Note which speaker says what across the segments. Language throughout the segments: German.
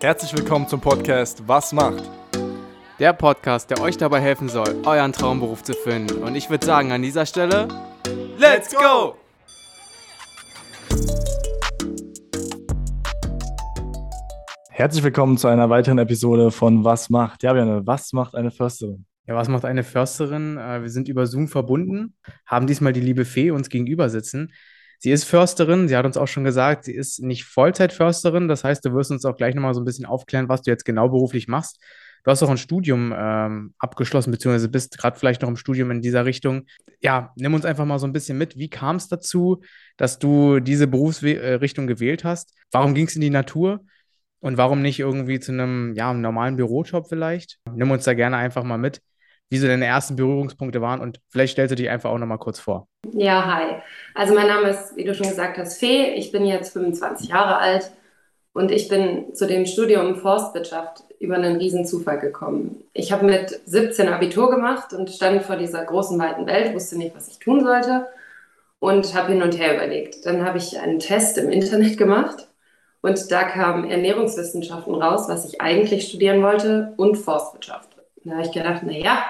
Speaker 1: Herzlich willkommen zum Podcast Was macht?
Speaker 2: Der Podcast, der euch dabei helfen soll, euren Traumberuf zu finden. Und ich würde sagen, an dieser Stelle,
Speaker 1: Let's go! Herzlich willkommen zu einer weiteren Episode von Was macht? Ja, Björn, was macht eine Försterin?
Speaker 2: Ja, was macht eine Försterin? Äh, wir sind über Zoom verbunden, haben diesmal die liebe Fee uns gegenüber sitzen. Sie ist Försterin, sie hat uns auch schon gesagt, sie ist nicht Vollzeitförsterin. Das heißt, du wirst uns auch gleich nochmal so ein bisschen aufklären, was du jetzt genau beruflich machst. Du hast auch ein Studium ähm, abgeschlossen, beziehungsweise bist gerade vielleicht noch im Studium in dieser Richtung. Ja, nimm uns einfach mal so ein bisschen mit. Wie kam es dazu, dass du diese Berufsrichtung gewählt hast? Warum ging es in die Natur? Und warum nicht irgendwie zu einem, ja, normalen Bürojob vielleicht? Nimm uns da gerne einfach mal mit, wie so deine ersten Berührungspunkte waren und vielleicht stellst du dich einfach auch nochmal kurz vor.
Speaker 3: Ja, hi. Also mein Name ist, wie du schon gesagt hast, Fee. Ich bin jetzt 25 Jahre alt und ich bin zu dem Studium Forstwirtschaft über einen riesen Zufall gekommen. Ich habe mit 17 Abitur gemacht und stand vor dieser großen, weiten Welt, wusste nicht, was ich tun sollte und habe hin und her überlegt. Dann habe ich einen Test im Internet gemacht und da kamen Ernährungswissenschaften raus, was ich eigentlich studieren wollte und Forstwirtschaft. Da habe ich gedacht, na ja,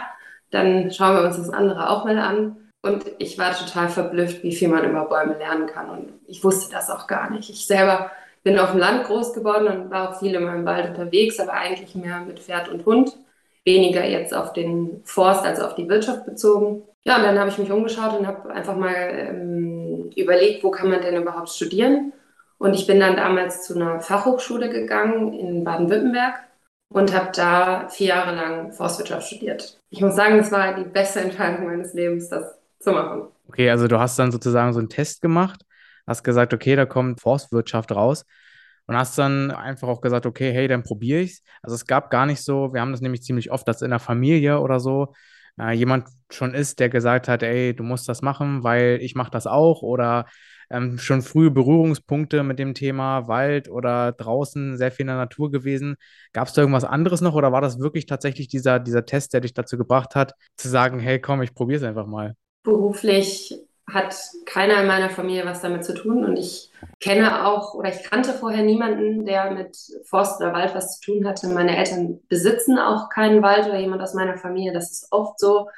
Speaker 3: dann schauen wir uns das andere auch mal an. Und ich war total verblüfft, wie viel man über Bäume lernen kann. Und ich wusste das auch gar nicht. Ich selber bin auf dem Land groß geworden und war auch viel in meinem Wald unterwegs, aber eigentlich mehr mit Pferd und Hund. Weniger jetzt auf den Forst als auf die Wirtschaft bezogen. Ja, und dann habe ich mich umgeschaut und habe einfach mal ähm, überlegt, wo kann man denn überhaupt studieren. Und ich bin dann damals zu einer Fachhochschule gegangen in Baden-Württemberg und habe da vier Jahre lang Forstwirtschaft studiert. Ich muss sagen, es war die beste Entscheidung meines Lebens, das zu machen.
Speaker 2: Okay, also du hast dann sozusagen so einen Test gemacht, hast gesagt, okay, da kommt Forstwirtschaft raus und hast dann einfach auch gesagt, okay, hey, dann probiere ich's. Also es gab gar nicht so, wir haben das nämlich ziemlich oft, dass in der Familie oder so äh, jemand schon ist, der gesagt hat, ey, du musst das machen, weil ich mache das auch oder ähm, schon frühe Berührungspunkte mit dem Thema Wald oder draußen sehr viel in der Natur gewesen. Gab es da irgendwas anderes noch oder war das wirklich tatsächlich dieser, dieser Test, der dich dazu gebracht hat, zu sagen, hey, komm, ich probiere es einfach mal?
Speaker 3: Beruflich hat keiner in meiner Familie was damit zu tun und ich kenne auch oder ich kannte vorher niemanden, der mit Forst oder Wald was zu tun hatte. Meine Eltern besitzen auch keinen Wald oder jemand aus meiner Familie, das ist oft so.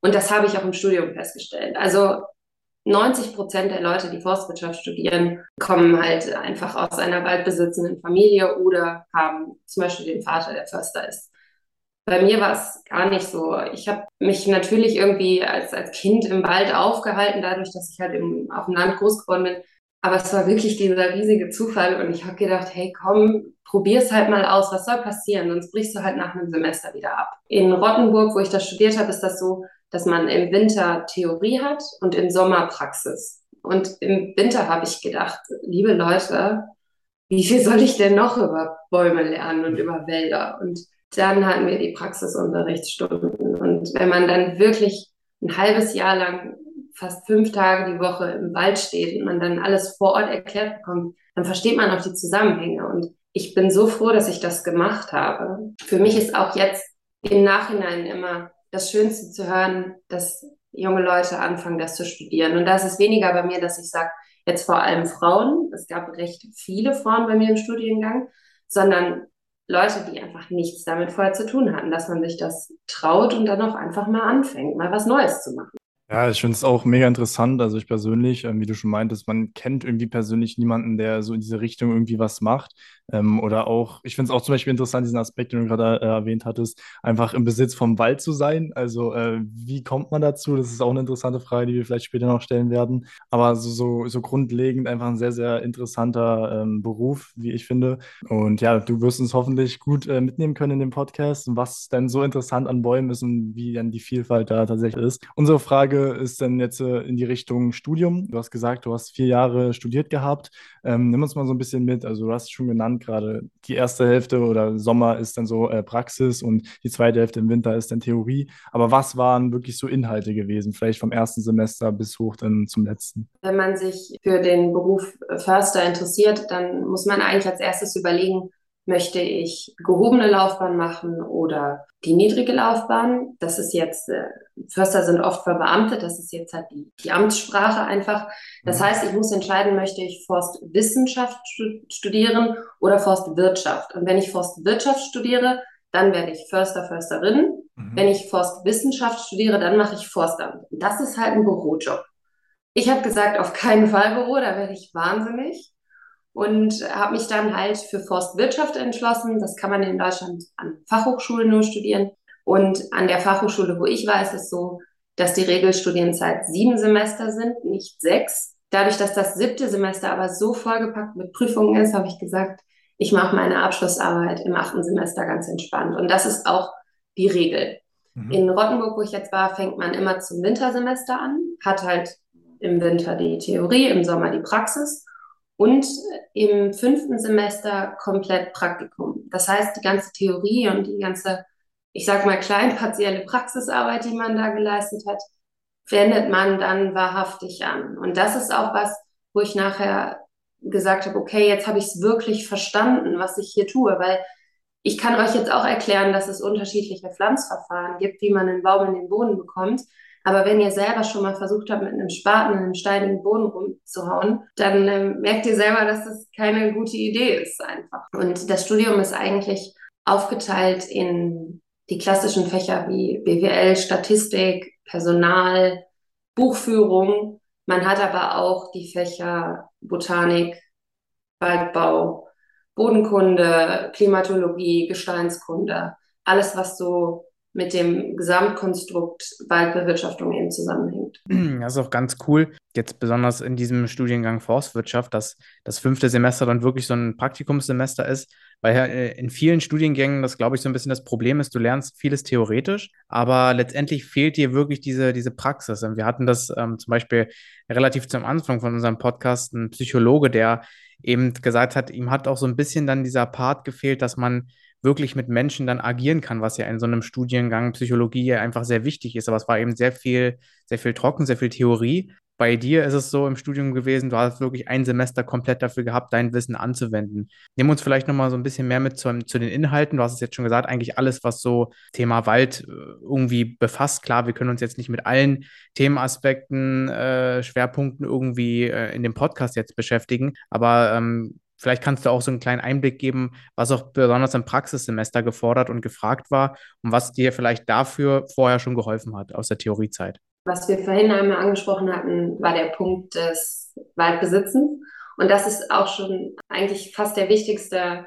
Speaker 3: Und das habe ich auch im Studium festgestellt. Also 90 Prozent der Leute, die Forstwirtschaft studieren, kommen halt einfach aus einer waldbesitzenden Familie oder haben zum Beispiel den Vater, der Förster ist. Bei mir war es gar nicht so. Ich habe mich natürlich irgendwie als, als Kind im Wald aufgehalten, dadurch, dass ich halt im, auf dem Land groß geworden bin. Aber es war wirklich dieser riesige Zufall und ich habe gedacht, hey komm, probier's halt mal aus, was soll passieren? Sonst brichst du halt nach einem Semester wieder ab. In Rottenburg, wo ich das studiert habe, ist das so, dass man im Winter Theorie hat und im Sommer Praxis. Und im Winter habe ich gedacht, liebe Leute, wie viel soll ich denn noch über Bäume lernen und über Wälder? Und dann hatten wir die Praxisunterrichtsstunden. Und wenn man dann wirklich ein halbes Jahr lang fast fünf Tage die Woche im Wald steht und man dann alles vor Ort erklärt bekommt, dann versteht man auch die Zusammenhänge. Und ich bin so froh, dass ich das gemacht habe. Für mich ist auch jetzt im Nachhinein immer das Schönste zu hören, dass junge Leute anfangen, das zu studieren. Und das ist weniger bei mir, dass ich sage, jetzt vor allem Frauen, es gab recht viele Frauen bei mir im Studiengang, sondern Leute, die einfach nichts damit vorher zu tun hatten, dass man sich das traut und dann auch einfach mal anfängt, mal was Neues zu machen.
Speaker 1: Ja, ich finde es auch mega interessant. Also ich persönlich, ähm, wie du schon meintest, man kennt irgendwie persönlich niemanden, der so in diese Richtung irgendwie was macht. Ähm, oder auch, ich finde es auch zum Beispiel interessant, diesen Aspekt, den du gerade äh, erwähnt hattest, einfach im Besitz vom Wald zu sein. Also äh, wie kommt man dazu? Das ist auch eine interessante Frage, die wir vielleicht später noch stellen werden. Aber so, so, so grundlegend einfach ein sehr, sehr interessanter ähm, Beruf, wie ich finde. Und ja, du wirst uns hoffentlich gut äh, mitnehmen können in dem Podcast, was denn so interessant an Bäumen ist und wie dann die Vielfalt da tatsächlich ist. Unsere Frage ist dann jetzt äh, in die Richtung Studium. Du hast gesagt, du hast vier Jahre studiert gehabt. Ähm, nimm uns mal so ein bisschen mit. Also du hast schon genannt gerade, die erste Hälfte oder Sommer ist dann so äh, Praxis und die zweite Hälfte im Winter ist dann Theorie. Aber was waren wirklich so Inhalte gewesen? Vielleicht vom ersten Semester bis hoch dann zum letzten.
Speaker 3: Wenn man sich für den Beruf Förster interessiert, dann muss man eigentlich als erstes überlegen, möchte ich gehobene Laufbahn machen oder die niedrige Laufbahn. Das ist jetzt, äh, Förster sind oft verbeamtet, das ist jetzt halt die, die Amtssprache einfach. Das mhm. heißt, ich muss entscheiden, möchte ich Forstwissenschaft studieren oder Forstwirtschaft. Und wenn ich Forstwirtschaft studiere, dann werde ich Förster, Försterin. Mhm. Wenn ich Forstwissenschaft studiere, dann mache ich Forstamt. Das ist halt ein Bürojob. Ich habe gesagt, auf keinen Fall Büro, da werde ich wahnsinnig und habe mich dann halt für Forstwirtschaft entschlossen. Das kann man in Deutschland an Fachhochschulen nur studieren. Und an der Fachhochschule, wo ich war, ist es so, dass die Regelstudienzeit sieben Semester sind, nicht sechs. Dadurch, dass das siebte Semester aber so vollgepackt mit Prüfungen ist, habe ich gesagt, ich mache meine Abschlussarbeit im achten Semester ganz entspannt. Und das ist auch die Regel. Mhm. In Rottenburg, wo ich jetzt war, fängt man immer zum Wintersemester an, hat halt im Winter die Theorie, im Sommer die Praxis und im fünften Semester komplett Praktikum. Das heißt, die ganze Theorie und die ganze, ich sag mal, kleinpartielle Praxisarbeit, die man da geleistet hat, wendet man dann wahrhaftig an. Und das ist auch was, wo ich nachher gesagt habe, okay, jetzt habe ich es wirklich verstanden, was ich hier tue, weil ich kann euch jetzt auch erklären, dass es unterschiedliche Pflanzverfahren gibt, wie man einen Baum in den Boden bekommt. Aber wenn ihr selber schon mal versucht habt, mit einem Spaten in einem steinigen Boden rumzuhauen, dann äh, merkt ihr selber, dass das keine gute Idee ist einfach. Und das Studium ist eigentlich aufgeteilt in die klassischen Fächer wie BWL, Statistik, Personal, Buchführung. Man hat aber auch die Fächer Botanik, Waldbau, Bodenkunde, Klimatologie, Gesteinskunde. Alles, was so mit dem Gesamtkonstrukt Waldbewirtschaftung eben zusammenhängt.
Speaker 2: Das ist auch ganz cool, jetzt besonders in diesem Studiengang Forstwirtschaft, dass das fünfte Semester dann wirklich so ein Praktikumssemester ist, weil äh, in vielen Studiengängen das, glaube ich, so ein bisschen das Problem ist, du lernst vieles theoretisch, aber letztendlich fehlt dir wirklich diese, diese Praxis. Und wir hatten das ähm, zum Beispiel relativ zum Anfang von unserem Podcast, ein Psychologe, der eben gesagt hat, ihm hat auch so ein bisschen dann dieser Part gefehlt, dass man wirklich mit Menschen dann agieren kann, was ja in so einem Studiengang Psychologie ja einfach sehr wichtig ist. Aber es war eben sehr viel, sehr viel trocken, sehr viel Theorie. Bei dir ist es so im Studium gewesen, du hast wirklich ein Semester komplett dafür gehabt, dein Wissen anzuwenden. Nimm uns vielleicht nochmal so ein bisschen mehr mit zu, zu, den Inhalten. Du hast es jetzt schon gesagt, eigentlich alles, was so Thema Wald äh, irgendwie befasst. Klar, wir können uns jetzt nicht mit allen Themenaspekten, äh, Schwerpunkten irgendwie äh, in dem Podcast jetzt beschäftigen, aber ähm, Vielleicht kannst du auch so einen kleinen Einblick geben, was auch besonders im Praxissemester gefordert und gefragt war und was dir vielleicht dafür vorher schon geholfen hat aus der Theoriezeit.
Speaker 3: Was wir vorhin einmal angesprochen hatten, war der Punkt des Waldbesitzens. Und das ist auch schon eigentlich fast der wichtigste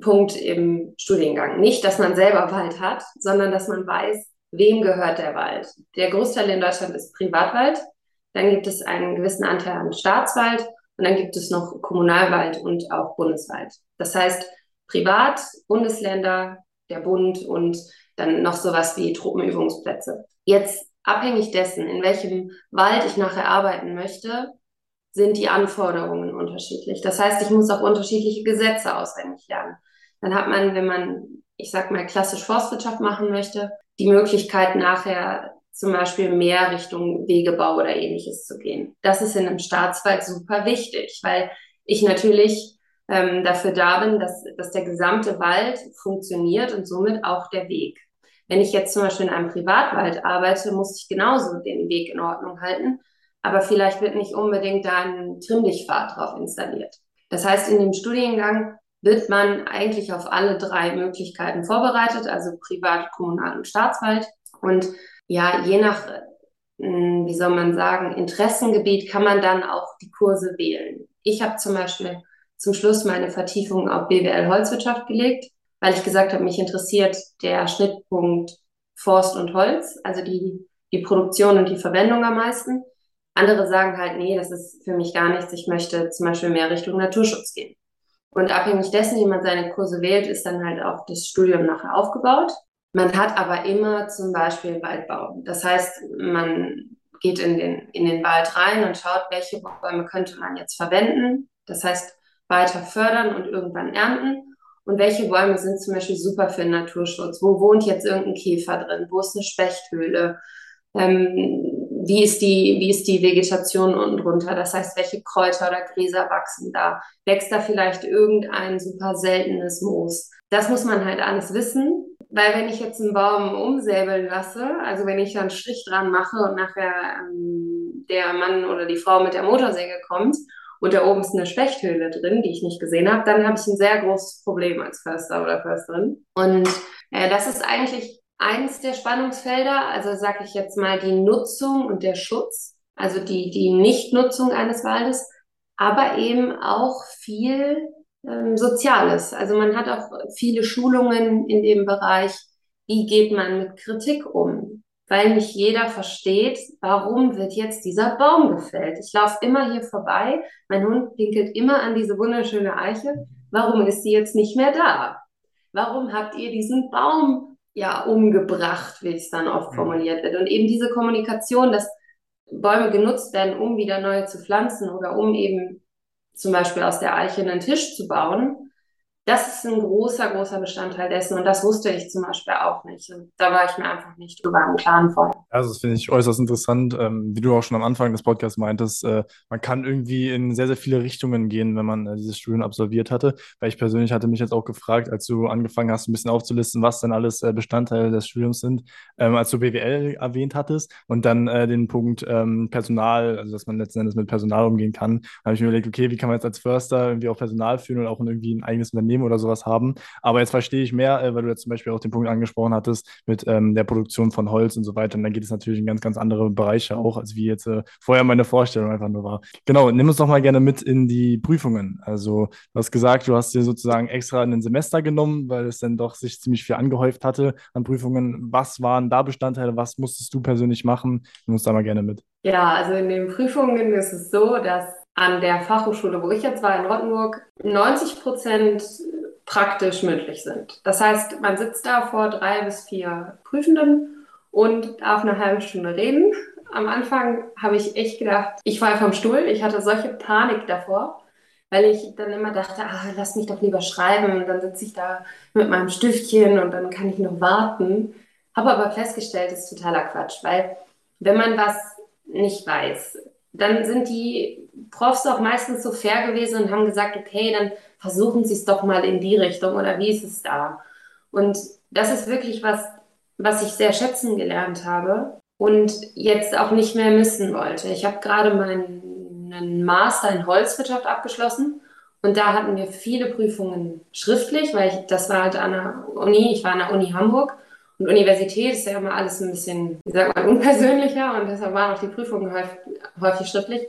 Speaker 3: Punkt im Studiengang. Nicht, dass man selber Wald hat, sondern dass man weiß, wem gehört der Wald. Der Großteil in Deutschland ist Privatwald. Dann gibt es einen gewissen Anteil an Staatswald und dann gibt es noch Kommunalwald und auch Bundeswald. Das heißt, Privat, Bundesländer, der Bund und dann noch sowas wie Truppenübungsplätze. Jetzt abhängig dessen, in welchem Wald ich nachher arbeiten möchte, sind die Anforderungen unterschiedlich. Das heißt, ich muss auch unterschiedliche Gesetze auswendig lernen. Dann hat man, wenn man, ich sag mal, klassisch Forstwirtschaft machen möchte, die Möglichkeit nachher zum Beispiel mehr Richtung Wegebau oder ähnliches zu gehen. Das ist in einem Staatswald super wichtig, weil ich natürlich ähm, dafür da bin, dass, dass der gesamte Wald funktioniert und somit auch der Weg. Wenn ich jetzt zum Beispiel in einem Privatwald arbeite, muss ich genauso den Weg in Ordnung halten, aber vielleicht wird nicht unbedingt da ein Trimmlichtpfad drauf installiert. Das heißt, in dem Studiengang wird man eigentlich auf alle drei Möglichkeiten vorbereitet, also Privat, Kommunal und Staatswald. Und ja, je nach, hm, wie soll man sagen, Interessengebiet kann man dann auch die Kurse wählen. Ich habe zum Beispiel zum Schluss meine Vertiefung auf BWL Holzwirtschaft gelegt, weil ich gesagt habe, mich interessiert der Schnittpunkt Forst und Holz, also die, die Produktion und die Verwendung am meisten. Andere sagen halt, nee, das ist für mich gar nichts. Ich möchte zum Beispiel mehr Richtung Naturschutz gehen. Und abhängig dessen, wie man seine Kurse wählt, ist dann halt auch das Studium nachher aufgebaut. Man hat aber immer zum Beispiel Waldbau. Das heißt, man geht in den, in den Wald rein und schaut, welche Bäume könnte man jetzt verwenden. Das heißt, weiter fördern und irgendwann ernten. Und welche Bäume sind zum Beispiel super für den Naturschutz? Wo wohnt jetzt irgendein Käfer drin? Wo ist eine Spechthöhle? Ähm, wie ist die, wie ist die Vegetation unten drunter? Das heißt, welche Kräuter oder Gräser wachsen da? Wächst da vielleicht irgendein super seltenes Moos? Das muss man halt alles wissen. Weil wenn ich jetzt einen Baum umsäbeln lasse, also wenn ich da einen Strich dran mache und nachher ähm, der Mann oder die Frau mit der Motorsäge kommt und da oben ist eine Spechthöhle drin, die ich nicht gesehen habe, dann habe ich ein sehr großes Problem als Förster oder Försterin. Und äh, das ist eigentlich eins der Spannungsfelder, also sage ich jetzt mal die Nutzung und der Schutz, also die, die Nichtnutzung eines Waldes, aber eben auch viel ähm, Soziales. Also man hat auch viele Schulungen in dem Bereich, wie geht man mit Kritik um? Weil nicht jeder versteht, warum wird jetzt dieser Baum gefällt. Ich laufe immer hier vorbei, mein Hund pinkelt immer an diese wunderschöne Eiche. Warum ist sie jetzt nicht mehr da? Warum habt ihr diesen Baum ja umgebracht, wie es dann oft formuliert wird? Und eben diese Kommunikation, dass Bäume genutzt werden, um wieder neue zu pflanzen oder um eben zum Beispiel aus der Eiche einen Tisch zu bauen, das ist ein großer, großer Bestandteil dessen. Und das wusste ich zum Beispiel auch nicht. Und da war ich mir einfach nicht drüber im Klaren vorher.
Speaker 1: Also das finde ich äußerst interessant. Ähm, wie du auch schon am Anfang des Podcasts meintest, äh, man kann irgendwie in sehr, sehr viele Richtungen gehen, wenn man äh, dieses Studium absolviert hatte. Weil ich persönlich hatte mich jetzt auch gefragt, als du angefangen hast, ein bisschen aufzulisten, was denn alles äh, Bestandteile des Studiums sind, ähm, als du BWL erwähnt hattest und dann äh, den Punkt ähm, Personal, also dass man letzten Endes mit Personal umgehen kann, habe ich mir überlegt, okay, wie kann man jetzt als Förster irgendwie auch Personal führen und auch irgendwie ein eigenes Unternehmen Unternehmen oder sowas haben. Aber jetzt verstehe ich mehr, äh, weil du jetzt zum Beispiel auch den Punkt angesprochen hattest mit ähm, der Produktion von Holz und so weiter. Und dann geht es natürlich in ganz, ganz andere Bereiche auch, als wie jetzt äh, vorher meine Vorstellung einfach nur war. Genau, nimm uns doch mal gerne mit in die Prüfungen. Also du hast gesagt, du hast dir sozusagen extra ein Semester genommen, weil es dann doch sich ziemlich viel angehäuft hatte an Prüfungen. Was waren da Bestandteile? Was musstest du persönlich machen? Nimm uns da mal gerne mit.
Speaker 3: Ja, also in den Prüfungen ist es so, dass an der Fachhochschule, wo ich jetzt war in Rottenburg, 90 Prozent praktisch mündlich sind. Das heißt, man sitzt da vor drei bis vier Prüfenden und darf eine halbe Stunde reden. Am Anfang habe ich echt gedacht, ich falle vom Stuhl. Ich hatte solche Panik davor, weil ich dann immer dachte, ah, lass mich doch lieber schreiben. Und dann sitze ich da mit meinem Stiftchen und dann kann ich noch warten. Habe aber festgestellt, das ist totaler Quatsch, weil wenn man was nicht weiß, dann sind die Profs auch meistens so fair gewesen und haben gesagt, okay, dann versuchen Sie es doch mal in die Richtung oder wie ist es da? Und das ist wirklich was, was ich sehr schätzen gelernt habe und jetzt auch nicht mehr missen wollte. Ich habe gerade meinen Master in Holzwirtschaft abgeschlossen und da hatten wir viele Prüfungen schriftlich, weil ich, das war halt an der Uni, ich war an der Uni Hamburg und Universität ist ja immer alles ein bisschen, wie sagt man, unpersönlicher und deshalb waren auch die Prüfungen häufig, häufig schriftlich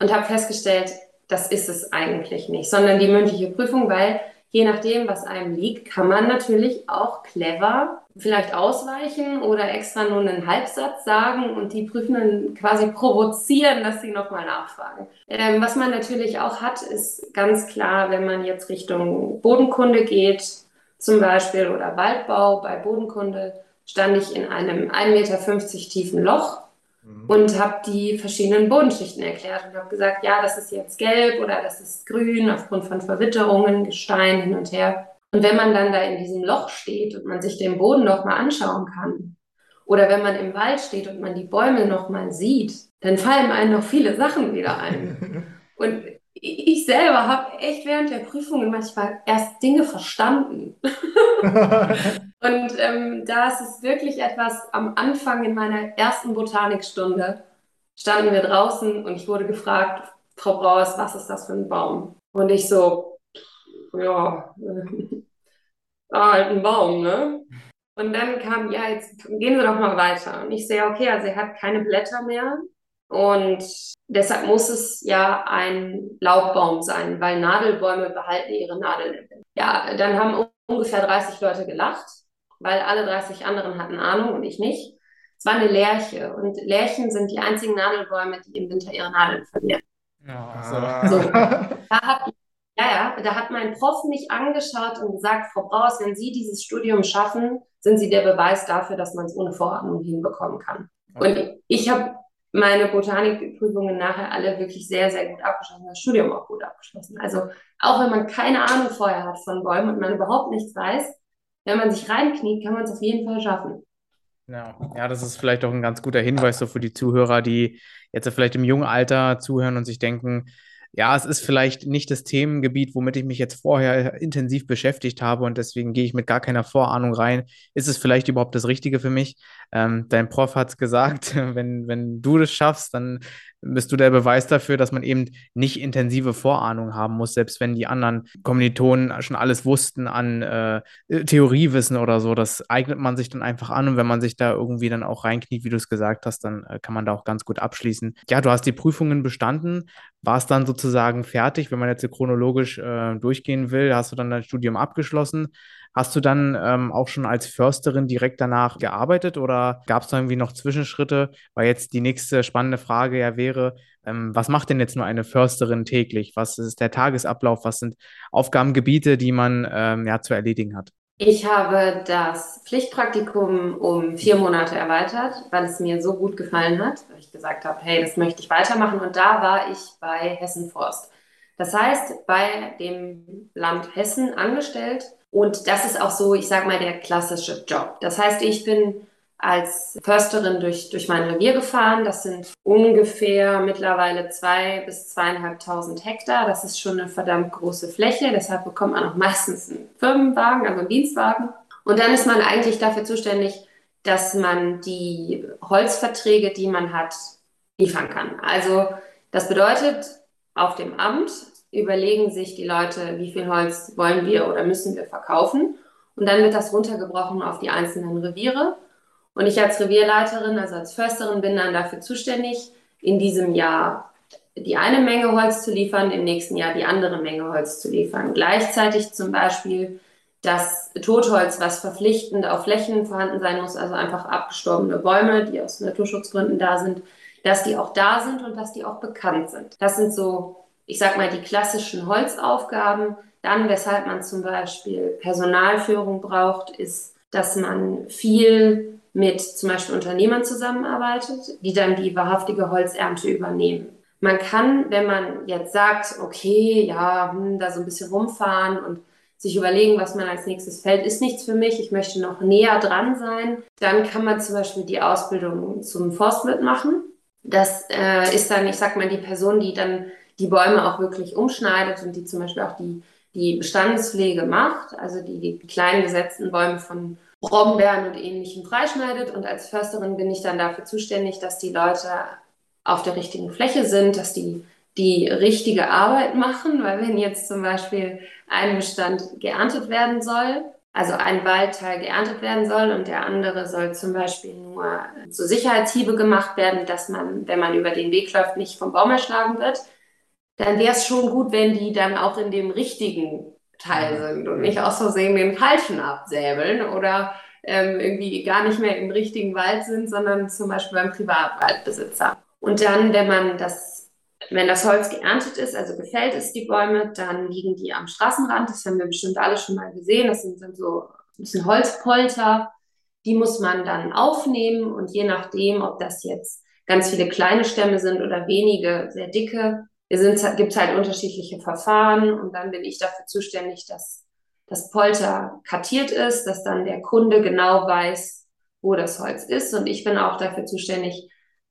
Speaker 3: und habe festgestellt, das ist es eigentlich nicht, sondern die mündliche Prüfung, weil je nachdem, was einem liegt, kann man natürlich auch clever vielleicht ausweichen oder extra nur einen Halbsatz sagen und die Prüfenden quasi provozieren, dass sie nochmal nachfragen. Ähm, was man natürlich auch hat, ist ganz klar, wenn man jetzt Richtung Bodenkunde geht, zum Beispiel, oder Waldbau bei Bodenkunde, stand ich in einem 1,50 Meter tiefen Loch mhm. und habe die verschiedenen Bodenschichten erklärt und habe gesagt, ja, das ist jetzt gelb oder das ist grün aufgrund von Verwitterungen, Gestein hin und her. Und wenn man dann da in diesem Loch steht und man sich den Boden nochmal anschauen kann, oder wenn man im Wald steht und man die Bäume nochmal sieht, dann fallen einem noch viele Sachen wieder ein. Und ich selber habe echt während der Prüfungen manchmal erst Dinge verstanden. und ähm, da ist es wirklich etwas, am Anfang in meiner ersten Botanikstunde standen wir draußen und ich wurde gefragt, Frau Brauers, was ist das für ein Baum? Und ich so, ja, äh, halt ein Baum, ne? Und dann kam, ja, jetzt gehen Sie doch mal weiter. Und ich sehe, okay, also er hat keine Blätter mehr, und deshalb muss es ja ein Laubbaum sein, weil Nadelbäume behalten ihre Nadeln. Ja, dann haben ungefähr 30 Leute gelacht, weil alle 30 anderen hatten Ahnung und ich nicht. Es war eine Lerche und Lärchen sind die einzigen Nadelbäume, die im Winter ihre Nadeln verlieren. Ja, so. da hat, ja, ja, da hat mein Prof mich angeschaut und gesagt, Frau Braus, wenn Sie dieses Studium schaffen, sind Sie der Beweis dafür, dass man es ohne Vorahnung hinbekommen kann. Okay. Und ich habe meine Botanikprüfungen nachher alle wirklich sehr, sehr gut abgeschlossen, das Studium auch gut abgeschlossen. Also auch wenn man keine Ahnung vorher hat von Bäumen und man überhaupt nichts weiß, wenn man sich reinkniet, kann man es auf jeden Fall schaffen.
Speaker 2: Ja. ja, das ist vielleicht auch ein ganz guter Hinweis so für die Zuhörer, die jetzt vielleicht im jungen Alter zuhören und sich denken, ja, es ist vielleicht nicht das Themengebiet, womit ich mich jetzt vorher intensiv beschäftigt habe und deswegen gehe ich mit gar keiner Vorahnung rein. Ist es vielleicht überhaupt das Richtige für mich? Ähm, dein Prof hat es gesagt, wenn, wenn du das schaffst, dann bist du der Beweis dafür, dass man eben nicht intensive Vorahnung haben muss, selbst wenn die anderen Kommilitonen schon alles wussten an äh, Theoriewissen oder so. Das eignet man sich dann einfach an und wenn man sich da irgendwie dann auch reinkniet, wie du es gesagt hast, dann äh, kann man da auch ganz gut abschließen. Ja, du hast die Prüfungen bestanden, warst dann sozusagen fertig, wenn man jetzt chronologisch äh, durchgehen will, hast du dann dein Studium abgeschlossen. Hast du dann ähm, auch schon als Försterin direkt danach gearbeitet oder gab es da irgendwie noch Zwischenschritte? Weil jetzt die nächste spannende Frage ja wäre, ähm, was macht denn jetzt nur eine Försterin täglich? Was ist der Tagesablauf? Was sind Aufgabengebiete, die man ähm, ja zu erledigen hat?
Speaker 3: Ich habe das Pflichtpraktikum um vier Monate erweitert, weil es mir so gut gefallen hat, weil ich gesagt habe, hey, das möchte ich weitermachen. Und da war ich bei Hessen Forst. Das heißt, bei dem Land Hessen angestellt und das ist auch so, ich sage mal, der klassische Job. Das heißt, ich bin als Försterin durch, durch mein Revier gefahren. Das sind ungefähr mittlerweile zwei bis zweieinhalbtausend Hektar. Das ist schon eine verdammt große Fläche. Deshalb bekommt man auch meistens einen Firmenwagen, also einen Dienstwagen. Und dann ist man eigentlich dafür zuständig, dass man die Holzverträge, die man hat, liefern kann. Also das bedeutet, auf dem Amt überlegen sich die Leute, wie viel Holz wollen wir oder müssen wir verkaufen. Und dann wird das runtergebrochen auf die einzelnen Reviere. Und ich als Revierleiterin, also als Försterin, bin dann dafür zuständig, in diesem Jahr die eine Menge Holz zu liefern, im nächsten Jahr die andere Menge Holz zu liefern. Gleichzeitig zum Beispiel das Totholz, was verpflichtend auf Flächen vorhanden sein muss, also einfach abgestorbene Bäume, die aus Naturschutzgründen da sind, dass die auch da sind und dass die auch bekannt sind. Das sind so ich sag mal, die klassischen Holzaufgaben. Dann, weshalb man zum Beispiel Personalführung braucht, ist, dass man viel mit zum Beispiel Unternehmern zusammenarbeitet, die dann die wahrhaftige Holzernte übernehmen. Man kann, wenn man jetzt sagt, okay, ja, hm, da so ein bisschen rumfahren und sich überlegen, was man als nächstes fällt, ist nichts für mich, ich möchte noch näher dran sein, dann kann man zum Beispiel die Ausbildung zum Forstwirt machen. Das äh, ist dann, ich sag mal, die Person, die dann die Bäume auch wirklich umschneidet und die zum Beispiel auch die, die Bestandspflege macht, also die, die kleinen gesetzten Bäume von Brombeeren und ähnlichem freischneidet. Und als Försterin bin ich dann dafür zuständig, dass die Leute auf der richtigen Fläche sind, dass die die richtige Arbeit machen, weil wenn jetzt zum Beispiel ein Bestand geerntet werden soll, also ein Waldteil geerntet werden soll und der andere soll zum Beispiel nur zu Sicherheitshiebe gemacht werden, dass man, wenn man über den Weg läuft, nicht vom Baum erschlagen wird, dann wäre es schon gut, wenn die dann auch in dem richtigen Teil sind und nicht aus Versehen den falschen absäbeln oder ähm, irgendwie gar nicht mehr im richtigen Wald sind, sondern zum Beispiel beim Privatwaldbesitzer. Und dann, wenn man das, wenn das Holz geerntet ist, also gefällt ist, die Bäume, dann liegen die am Straßenrand. Das haben wir bestimmt alle schon mal gesehen. Das sind dann so ein bisschen Holzpolter. Die muss man dann aufnehmen und je nachdem, ob das jetzt ganz viele kleine Stämme sind oder wenige sehr dicke, es gibt halt unterschiedliche Verfahren und dann bin ich dafür zuständig, dass das Polter kartiert ist, dass dann der Kunde genau weiß, wo das Holz ist. Und ich bin auch dafür zuständig,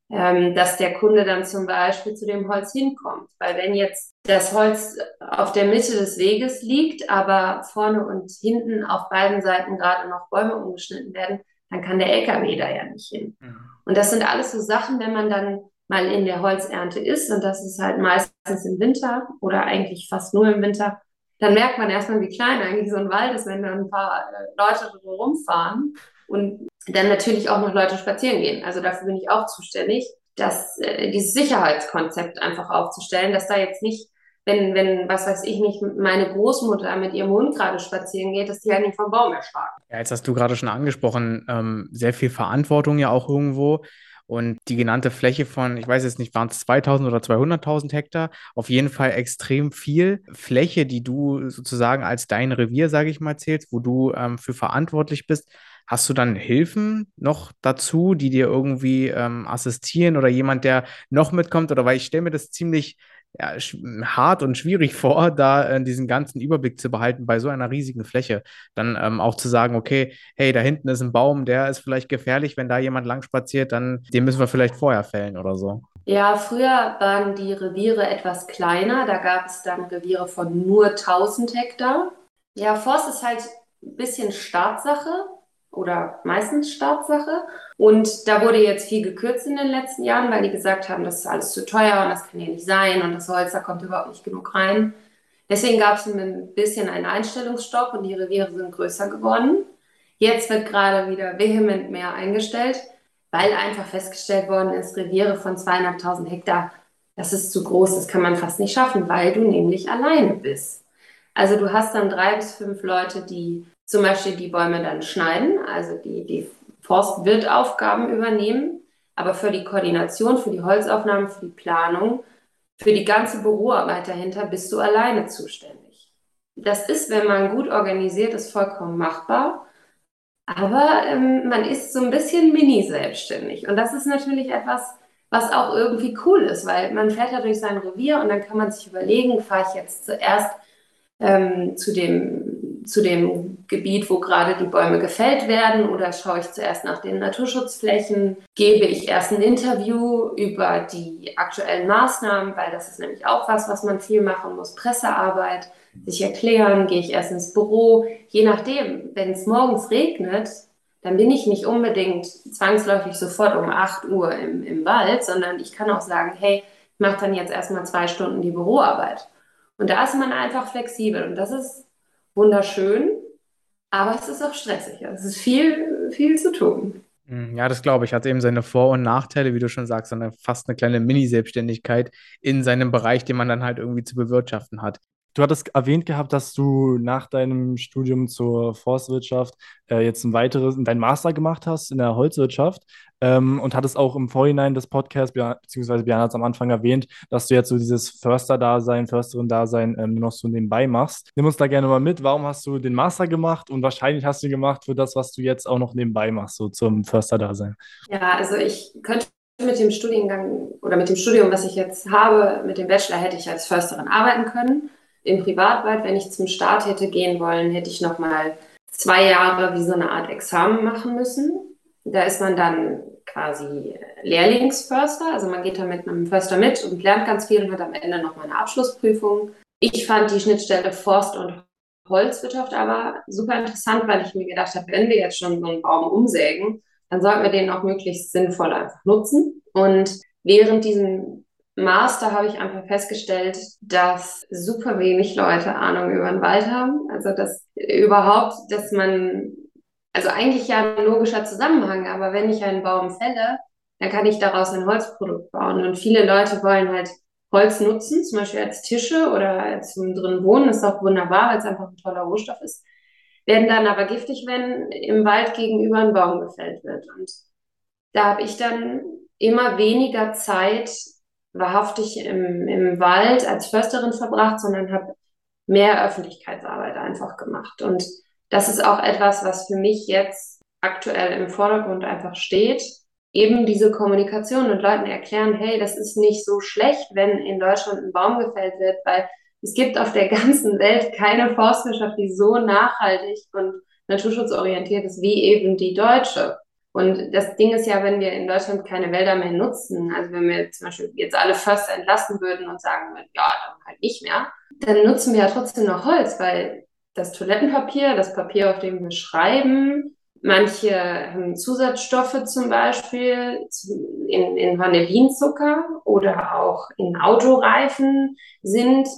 Speaker 3: ähm, dass der Kunde dann zum Beispiel zu dem Holz hinkommt. Weil wenn jetzt das Holz auf der Mitte des Weges liegt, aber vorne und hinten auf beiden Seiten gerade noch Bäume umgeschnitten werden, dann kann der LKW da ja nicht hin. Mhm. Und das sind alles so Sachen, wenn man dann mal in der Holzernte ist, und das ist halt meistens im Winter oder eigentlich fast nur im Winter, dann merkt man erstmal, wie klein eigentlich so ein Wald ist, wenn da ein paar äh, Leute rumfahren und dann natürlich auch noch Leute spazieren gehen. Also dafür bin ich auch zuständig, dass äh, dieses Sicherheitskonzept einfach aufzustellen, dass da jetzt nicht, wenn, wenn, was weiß ich nicht, meine Großmutter mit ihrem Hund gerade spazieren geht, dass die halt nicht vom Baum erschlagen.
Speaker 2: Ja, jetzt hast du gerade schon angesprochen, ähm, sehr viel Verantwortung ja auch irgendwo. Und die genannte Fläche von, ich weiß jetzt nicht, waren es 2000 oder 200.000 Hektar, auf jeden Fall extrem viel Fläche, die du sozusagen als dein Revier, sage ich mal, zählst, wo du ähm, für verantwortlich bist. Hast du dann Hilfen noch dazu, die dir irgendwie ähm, assistieren oder jemand, der noch mitkommt? Oder weil ich stelle mir das ziemlich ja, hart und schwierig vor, da äh, diesen ganzen Überblick zu behalten bei so einer riesigen Fläche. Dann ähm, auch zu sagen, okay, hey, da hinten ist ein Baum, der ist vielleicht gefährlich, wenn da jemand lang spaziert, dann den müssen wir vielleicht vorher fällen oder so.
Speaker 3: Ja, früher waren die Reviere etwas kleiner. Da gab es dann Reviere von nur 1000 Hektar. Ja, Forst ist halt ein bisschen Staatssache oder meistens Staatssache. Und da wurde jetzt viel gekürzt in den letzten Jahren, weil die gesagt haben, das ist alles zu teuer und das kann ja nicht sein und das Holz, da kommt überhaupt nicht genug rein. Deswegen gab es ein bisschen einen Einstellungsstopp und die Reviere sind größer geworden. Jetzt wird gerade wieder vehement mehr eingestellt, weil einfach festgestellt worden ist, Reviere von zweieinhalbtausend Hektar, das ist zu groß, das kann man fast nicht schaffen, weil du nämlich alleine bist. Also du hast dann drei bis fünf Leute, die zum Beispiel die Bäume dann schneiden, also die, die Forstwirtaufgaben übernehmen, aber für die Koordination, für die Holzaufnahmen, für die Planung, für die ganze Büroarbeit dahinter bist du alleine zuständig. Das ist, wenn man gut organisiert ist, vollkommen machbar. Aber ähm, man ist so ein bisschen mini-selbstständig. Und das ist natürlich etwas, was auch irgendwie cool ist, weil man fährt ja durch sein Revier und dann kann man sich überlegen, fahre ich jetzt zuerst ähm, zu dem zu dem Gebiet, wo gerade die Bäume gefällt werden oder schaue ich zuerst nach den Naturschutzflächen? Gebe ich erst ein Interview über die aktuellen Maßnahmen, weil das ist nämlich auch was, was man viel machen muss, Pressearbeit, sich erklären, gehe ich erst ins Büro. Je nachdem, wenn es morgens regnet, dann bin ich nicht unbedingt zwangsläufig sofort um 8 Uhr im, im Wald, sondern ich kann auch sagen, hey, ich mache dann jetzt erstmal zwei Stunden die Büroarbeit. Und da ist man einfach flexibel. Und das ist wunderschön, aber es ist auch stressig. Es ist viel, viel zu tun.
Speaker 2: Hm, ja, das glaube ich. Hat eben seine Vor- und Nachteile, wie du schon sagst, sondern fast eine kleine Mini-Selbstständigkeit in seinem Bereich, den man dann halt irgendwie zu bewirtschaften hat.
Speaker 1: Du hattest erwähnt gehabt, dass du nach deinem Studium zur Forstwirtschaft äh, jetzt ein weiteres, dein Master gemacht hast in der Holzwirtschaft ähm, und hattest auch im Vorhinein des Podcasts, beziehungsweise Björn hat es am Anfang erwähnt, dass du jetzt so dieses Förster-Dasein, Försterin-Dasein ähm, noch so nebenbei machst. Nimm uns da gerne mal mit. Warum hast du den Master gemacht und wahrscheinlich hast du gemacht für das, was du jetzt auch noch nebenbei machst, so zum Förster-Dasein?
Speaker 3: Ja, also ich könnte mit dem Studiengang oder mit dem Studium, was ich jetzt habe, mit dem Bachelor hätte ich als Försterin arbeiten können im Privatwald, wenn ich zum Start hätte gehen wollen, hätte ich noch mal zwei Jahre wie so eine Art Examen machen müssen. Da ist man dann quasi Lehrlingsförster, also man geht da mit einem Förster mit und lernt ganz viel und hat am Ende noch mal eine Abschlussprüfung. Ich fand die Schnittstelle Forst und Holzwirtschaft aber super interessant, weil ich mir gedacht habe, wenn wir jetzt schon so einen Baum umsägen, dann sollten wir den auch möglichst sinnvoll einfach nutzen. Und während diesem Master habe ich einfach festgestellt, dass super wenig Leute Ahnung über den Wald haben. Also dass überhaupt, dass man, also eigentlich ja ein logischer Zusammenhang, aber wenn ich einen Baum fälle, dann kann ich daraus ein Holzprodukt bauen. Und viele Leute wollen halt Holz nutzen, zum Beispiel als Tische oder zum drin wohnen, das ist auch wunderbar, weil es einfach ein toller Rohstoff ist, werden dann aber giftig, wenn im Wald gegenüber ein Baum gefällt wird. Und da habe ich dann immer weniger Zeit wahrhaftig im, im Wald als Försterin verbracht, sondern habe mehr Öffentlichkeitsarbeit einfach gemacht. Und das ist auch etwas, was für mich jetzt aktuell im Vordergrund einfach steht. Eben diese Kommunikation und Leuten erklären, hey, das ist nicht so schlecht, wenn in Deutschland ein Baum gefällt wird, weil es gibt auf der ganzen Welt keine Forstwirtschaft, die so nachhaltig und naturschutzorientiert ist wie eben die deutsche. Und das Ding ist ja, wenn wir in Deutschland keine Wälder mehr nutzen, also wenn wir zum Beispiel jetzt alle Förster entlassen würden und sagen würden, ja, dann halt nicht mehr, dann nutzen wir ja trotzdem noch Holz, weil das Toilettenpapier, das Papier, auf dem wir schreiben, manche Zusatzstoffe zum Beispiel in, in Vanillinzucker oder auch in Autoreifen sind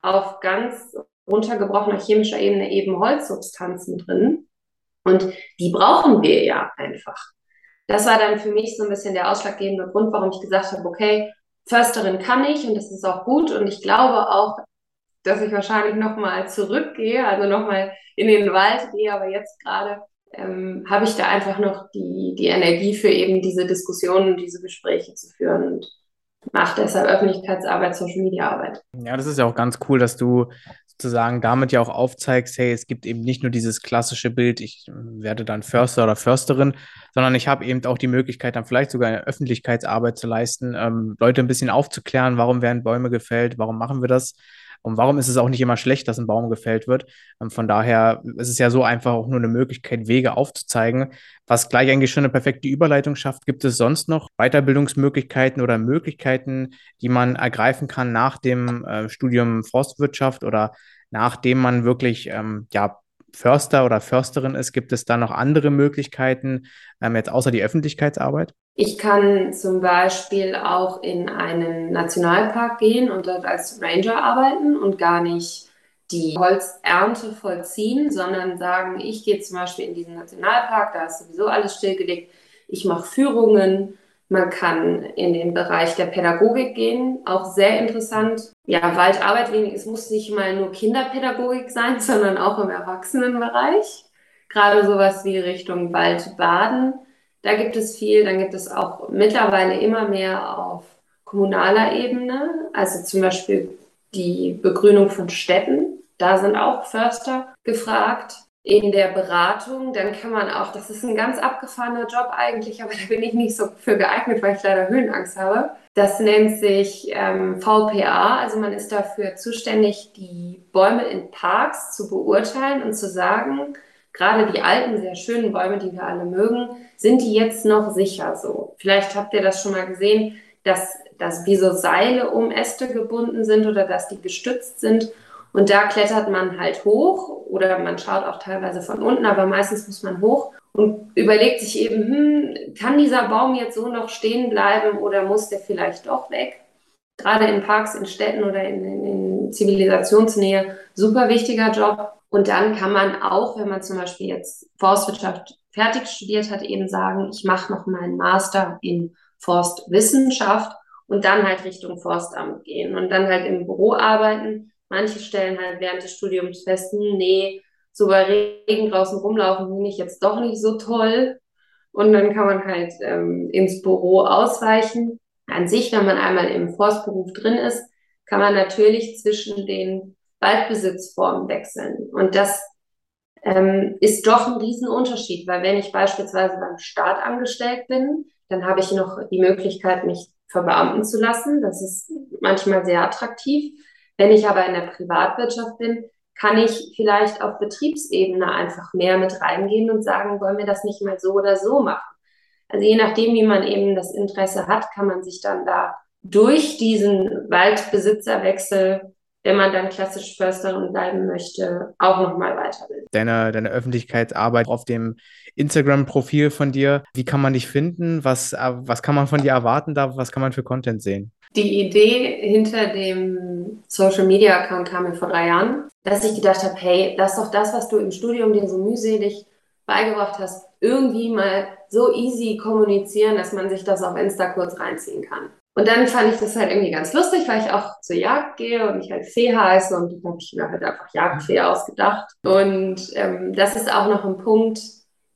Speaker 3: auf ganz runtergebrochener chemischer Ebene eben Holzsubstanzen drin. Und die brauchen wir ja einfach. Das war dann für mich so ein bisschen der ausschlaggebende Grund, warum ich gesagt habe, okay, Försterin kann ich und das ist auch gut. Und ich glaube auch, dass ich wahrscheinlich nochmal zurückgehe, also nochmal in den Wald gehe, aber jetzt gerade ähm, habe ich da einfach noch die, die Energie für eben diese Diskussionen, diese Gespräche zu führen und mache deshalb Öffentlichkeitsarbeit, Social Media Arbeit.
Speaker 2: Ja, das ist ja auch ganz cool, dass du sozusagen damit ja auch aufzeigst, hey, es gibt eben nicht nur dieses klassische Bild, ich werde dann Förster oder Försterin, sondern ich habe eben auch die Möglichkeit, dann vielleicht sogar eine Öffentlichkeitsarbeit zu leisten, ähm, Leute ein bisschen aufzuklären, warum werden Bäume gefällt, warum machen wir das und warum ist es auch nicht immer schlecht, dass ein Baum gefällt wird? Ähm, von daher ist es ja so einfach auch nur eine Möglichkeit, Wege aufzuzeigen, was gleich eigentlich schon eine perfekte Überleitung schafft. Gibt es sonst noch Weiterbildungsmöglichkeiten oder Möglichkeiten, die man ergreifen kann nach dem äh, Studium Forstwirtschaft oder nachdem man wirklich ähm, ja, Förster oder Försterin ist, gibt es da noch andere Möglichkeiten, ähm, jetzt außer die Öffentlichkeitsarbeit?
Speaker 3: Ich kann zum Beispiel auch in einen Nationalpark gehen und dort als Ranger arbeiten und gar nicht die Holzernte vollziehen, sondern sagen, ich gehe zum Beispiel in diesen Nationalpark, da ist sowieso alles stillgelegt, ich mache Führungen, man kann in den Bereich der Pädagogik gehen, auch sehr interessant. Ja, Waldarbeit wenig, es muss nicht mal nur Kinderpädagogik sein, sondern auch im Erwachsenenbereich. Gerade sowas wie Richtung Waldbaden da gibt es viel. Dann gibt es auch mittlerweile immer mehr auf kommunaler Ebene, also zum Beispiel die Begrünung von Städten. Da sind auch Förster gefragt. In der Beratung, dann kann man auch, das ist ein ganz abgefahrener Job eigentlich, aber da bin ich nicht so für geeignet, weil ich leider Höhenangst habe. Das nennt sich ähm, VPA, also man ist dafür zuständig, die Bäume in Parks zu beurteilen und zu sagen, gerade die alten, sehr schönen Bäume, die wir alle mögen, sind die jetzt noch sicher so? Vielleicht habt ihr das schon mal gesehen, dass, dass wie so Seile um Äste gebunden sind oder dass die gestützt sind. Und da klettert man halt hoch oder man schaut auch teilweise von unten, aber meistens muss man hoch und überlegt sich eben, hm, kann dieser Baum jetzt so noch stehen bleiben oder muss der vielleicht doch weg? Gerade in Parks, in Städten oder in, in, in Zivilisationsnähe, super wichtiger Job. Und dann kann man auch, wenn man zum Beispiel jetzt Forstwirtschaft fertig studiert hat, eben sagen, ich mache noch meinen Master in Forstwissenschaft und dann halt Richtung Forstamt gehen und dann halt im Büro arbeiten. Manche stellen halt während des Studiums fest, hm, nee, so bei Regen draußen rumlaufen finde ich jetzt doch nicht so toll. Und dann kann man halt ähm, ins Büro ausweichen. An sich, wenn man einmal im Forstberuf drin ist, kann man natürlich zwischen den Waldbesitzformen wechseln. Und das ähm, ist doch ein Riesenunterschied, weil wenn ich beispielsweise beim Staat angestellt bin, dann habe ich noch die Möglichkeit, mich verbeamten zu lassen. Das ist manchmal sehr attraktiv. Wenn ich aber in der Privatwirtschaft bin, kann ich vielleicht auf Betriebsebene einfach mehr mit reingehen und sagen, wollen wir das nicht mal so oder so machen. Also je nachdem, wie man eben das Interesse hat, kann man sich dann da durch diesen Waldbesitzerwechsel wenn man dann klassisch Försterin bleiben möchte, auch nochmal weiterbilden.
Speaker 2: Deine, deine Öffentlichkeitsarbeit auf dem Instagram-Profil von dir, wie kann man dich finden? Was, äh, was kann man von dir erwarten da? Was kann man für Content sehen?
Speaker 3: Die Idee hinter dem Social Media Account kam mir vor drei Jahren, dass ich gedacht habe, hey, lass doch das, was du im Studium dir so mühselig beigebracht hast, irgendwie mal so easy kommunizieren, dass man sich das auf Insta kurz reinziehen kann. Und dann fand ich das halt irgendwie ganz lustig, weil ich auch zur Jagd gehe und ich halt Fee heiße und dann habe ich mir halt einfach Jagdfee ausgedacht. Und ähm, das ist auch noch ein Punkt,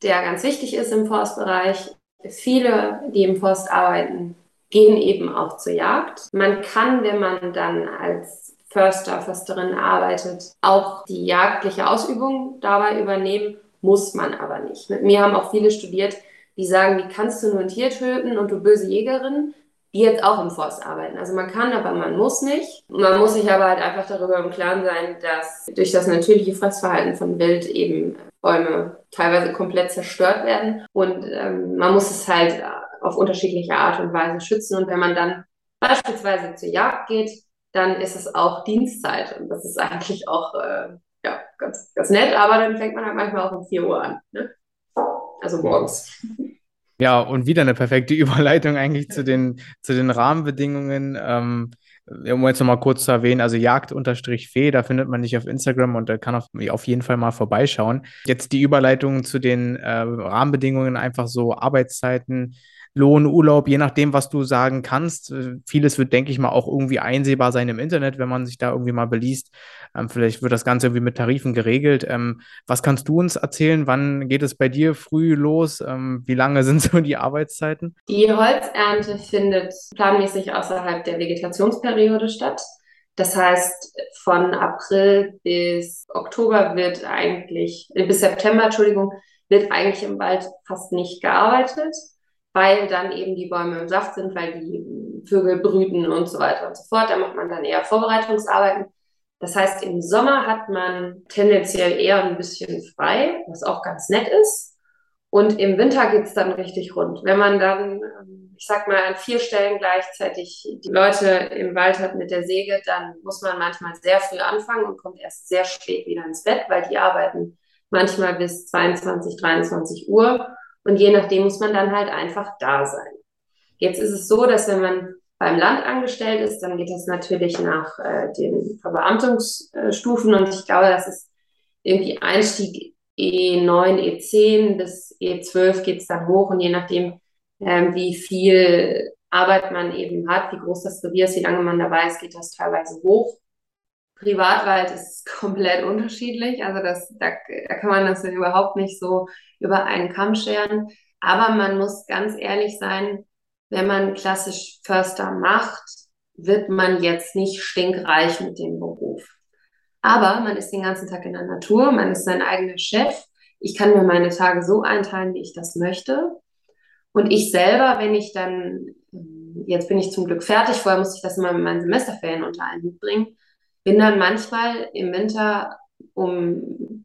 Speaker 3: der ganz wichtig ist im Forstbereich. Viele, die im Forst arbeiten, gehen eben auch zur Jagd. Man kann, wenn man dann als Förster, Försterin arbeitet, auch die jagdliche Ausübung dabei übernehmen, muss man aber nicht. Mit mir haben auch viele studiert, die sagen, wie kannst du nur ein Tier töten und du böse Jägerin? die jetzt auch im Forst arbeiten. Also man kann, aber man muss nicht. Man muss sich aber halt einfach darüber im Klaren sein, dass durch das natürliche Fressverhalten von Wild eben Bäume teilweise komplett zerstört werden. Und ähm, man muss es halt auf unterschiedliche Art und Weise schützen. Und wenn man dann beispielsweise zur Jagd geht, dann ist es auch Dienstzeit. Und das ist eigentlich auch äh, ja, ganz, ganz nett, aber dann fängt man halt manchmal auch um 4 Uhr an. Ne? Also morgens.
Speaker 2: Ja, und wieder eine perfekte Überleitung eigentlich zu den, zu den Rahmenbedingungen. Ähm, um jetzt nochmal kurz zu erwähnen, also Jagd-Fee, da findet man dich auf Instagram und da kann auf, auf jeden Fall mal vorbeischauen. Jetzt die Überleitung zu den äh, Rahmenbedingungen, einfach so Arbeitszeiten, Lohn, Urlaub, je nachdem, was du sagen kannst. Äh, vieles wird, denke ich mal, auch irgendwie einsehbar sein im Internet, wenn man sich da irgendwie mal beliest. Ähm, vielleicht wird das Ganze irgendwie mit Tarifen geregelt. Ähm, was kannst du uns erzählen? Wann geht es bei dir früh los? Ähm, wie lange sind so die Arbeitszeiten?
Speaker 3: Die Holzernte findet planmäßig außerhalb der Vegetationsperiode statt. Das heißt, von April bis Oktober wird eigentlich, äh, bis September, Entschuldigung, wird eigentlich im Wald fast nicht gearbeitet, weil dann eben die Bäume im Saft sind, weil die Vögel brüten und so weiter und so fort. Da macht man dann eher Vorbereitungsarbeiten. Das heißt, im Sommer hat man tendenziell eher ein bisschen frei, was auch ganz nett ist. Und im Winter geht's dann richtig rund. Wenn man dann ähm, ich sag mal, an vier Stellen gleichzeitig die Leute im Wald hat mit der Säge, dann muss man manchmal sehr früh anfangen und kommt erst sehr spät wieder ins Bett, weil die arbeiten manchmal bis 22, 23 Uhr. Und je nachdem muss man dann halt einfach da sein. Jetzt ist es so, dass wenn man beim Land angestellt ist, dann geht das natürlich nach äh, den Verbeamtungsstufen und ich glaube, das ist irgendwie Einstieg E9, E10 bis E12 geht es dann hoch und je nachdem, ähm, wie viel Arbeit man eben hat, wie groß das Revier ist, wie lange man dabei ist, geht das teilweise hoch. Privatwald ist komplett unterschiedlich, also das, da, da kann man das überhaupt nicht so über einen Kamm scheren. Aber man muss ganz ehrlich sein, wenn man klassisch Förster macht, wird man jetzt nicht stinkreich mit dem Beruf. Aber man ist den ganzen Tag in der Natur, man ist sein eigener Chef. Ich kann mir meine Tage so einteilen, wie ich das möchte. Und ich selber, wenn ich dann, jetzt bin ich zum Glück fertig, vorher musste ich das immer mit meinen Semesterferien unter einen Hut bringen, bin dann manchmal im Winter um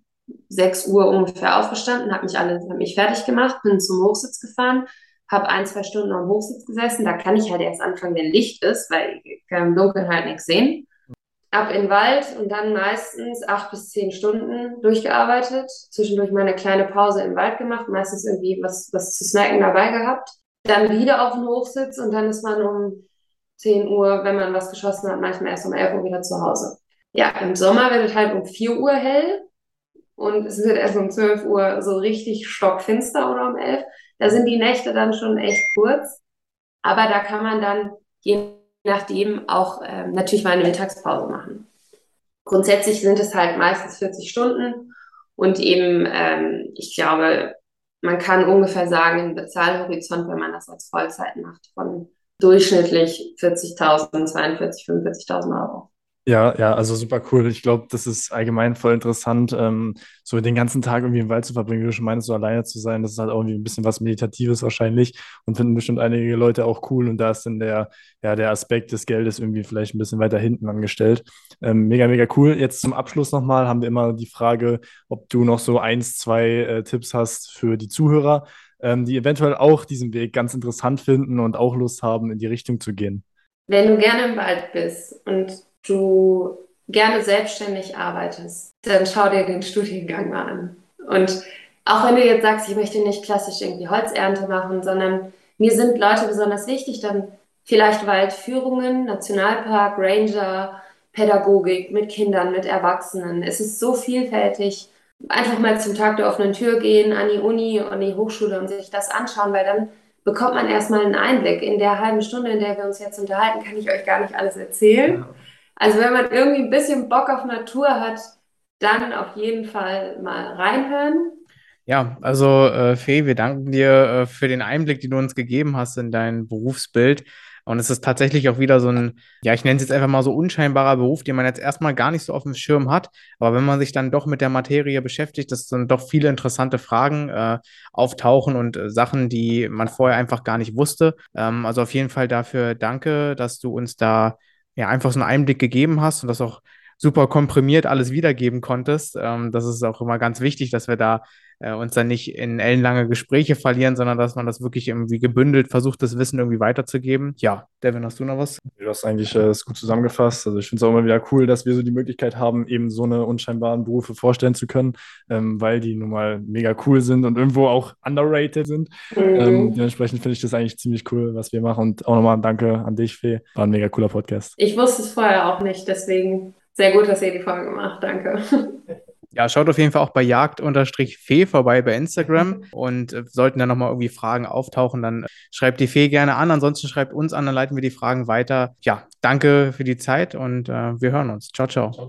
Speaker 3: 6 Uhr ungefähr aufgestanden, habe mich alle, hab mich fertig gemacht, bin zum Hochsitz gefahren, habe ein, zwei Stunden am Hochsitz gesessen. Da kann ich halt erst anfangen, wenn Licht ist, weil ich kann im Dunkeln halt nichts sehen ab in den Wald und dann meistens acht bis zehn Stunden durchgearbeitet, zwischendurch mal eine kleine Pause im Wald gemacht, meistens irgendwie was, was zu snacken dabei gehabt, dann wieder auf den Hochsitz und dann ist man um 10 Uhr, wenn man was geschossen hat, manchmal erst um 11 Uhr wieder zu Hause. Ja, im Sommer wird es halt um 4 Uhr hell und es wird erst um 12 Uhr so richtig stockfinster oder um 11. Da sind die Nächte dann schon echt kurz, aber da kann man dann je nachdem auch ähm, natürlich mal eine Mittagspause machen. Grundsätzlich sind es halt meistens 40 Stunden und eben, ähm, ich glaube, man kann ungefähr sagen, ein Bezahlhorizont, wenn man das als Vollzeit macht, von durchschnittlich 40.000, 42.000, 45.000 Euro.
Speaker 1: Ja, ja, also super cool. Ich glaube, das ist allgemein voll interessant, ähm, so den ganzen Tag irgendwie im Wald zu verbringen, wie du schon meinst, so alleine zu sein. Das ist halt auch irgendwie ein bisschen was Meditatives wahrscheinlich und finden bestimmt einige Leute auch cool. Und da ist dann der, ja, der Aspekt des Geldes irgendwie vielleicht ein bisschen weiter hinten angestellt. Ähm, mega, mega cool. Jetzt zum Abschluss nochmal haben wir immer die Frage, ob du noch so eins, zwei äh, Tipps hast für die Zuhörer, ähm, die eventuell auch diesen Weg ganz interessant finden und auch Lust haben, in die Richtung zu gehen.
Speaker 3: Wenn du gerne im Wald bist und du gerne selbstständig arbeitest, dann schau dir den Studiengang mal an. Und auch wenn du jetzt sagst, ich möchte nicht klassisch irgendwie Holzernte machen, sondern mir sind Leute besonders wichtig, dann vielleicht Waldführungen, Nationalpark, Ranger, Pädagogik mit Kindern, mit Erwachsenen. Es ist so vielfältig. Einfach mal zum Tag der offenen Tür gehen, an die Uni, an die Hochschule und sich das anschauen, weil dann bekommt man erstmal einen Einblick. In der halben Stunde, in der wir uns jetzt unterhalten, kann ich euch gar nicht alles erzählen. Ja. Also wenn man irgendwie ein bisschen Bock auf Natur hat, dann auf jeden Fall mal reinhören.
Speaker 2: Ja, also äh, Fee, wir danken dir äh, für den Einblick, den du uns gegeben hast in dein Berufsbild. Und es ist tatsächlich auch wieder so ein, ja, ich nenne es jetzt einfach mal so unscheinbarer Beruf, den man jetzt erstmal gar nicht so auf dem Schirm hat. Aber wenn man sich dann doch mit der Materie beschäftigt, dass dann doch viele interessante Fragen äh, auftauchen und äh, Sachen, die man vorher einfach gar nicht wusste. Ähm, also auf jeden Fall dafür danke, dass du uns da ja einfach so einen Einblick gegeben hast und das auch super komprimiert alles wiedergeben konntest. Ähm, das ist auch immer ganz wichtig, dass wir da äh, uns dann nicht in ellenlange Gespräche verlieren, sondern dass man das wirklich irgendwie gebündelt versucht, das Wissen irgendwie weiterzugeben. Ja, Devin, hast du noch was?
Speaker 1: Du hast eigentlich äh, das gut zusammengefasst. Also ich finde es auch immer wieder cool, dass wir so die Möglichkeit haben, eben so eine unscheinbaren Berufe vorstellen zu können, ähm, weil die nun mal mega cool sind und irgendwo auch underrated sind. Mhm. Ähm, dementsprechend finde ich das eigentlich ziemlich cool, was wir machen. Und auch nochmal Danke an dich, Fee. War ein mega cooler Podcast.
Speaker 3: Ich wusste es vorher auch nicht, deswegen sehr gut, dass ihr die Folge macht. Danke.
Speaker 2: Ja, schaut auf jeden Fall auch bei Jagd-Fee vorbei bei Instagram und äh, sollten da nochmal irgendwie Fragen auftauchen, dann schreibt die Fee gerne an. Ansonsten schreibt uns an, dann leiten wir die Fragen weiter. Ja, danke für die Zeit und äh, wir hören uns. Ciao, ciao. ciao, ciao.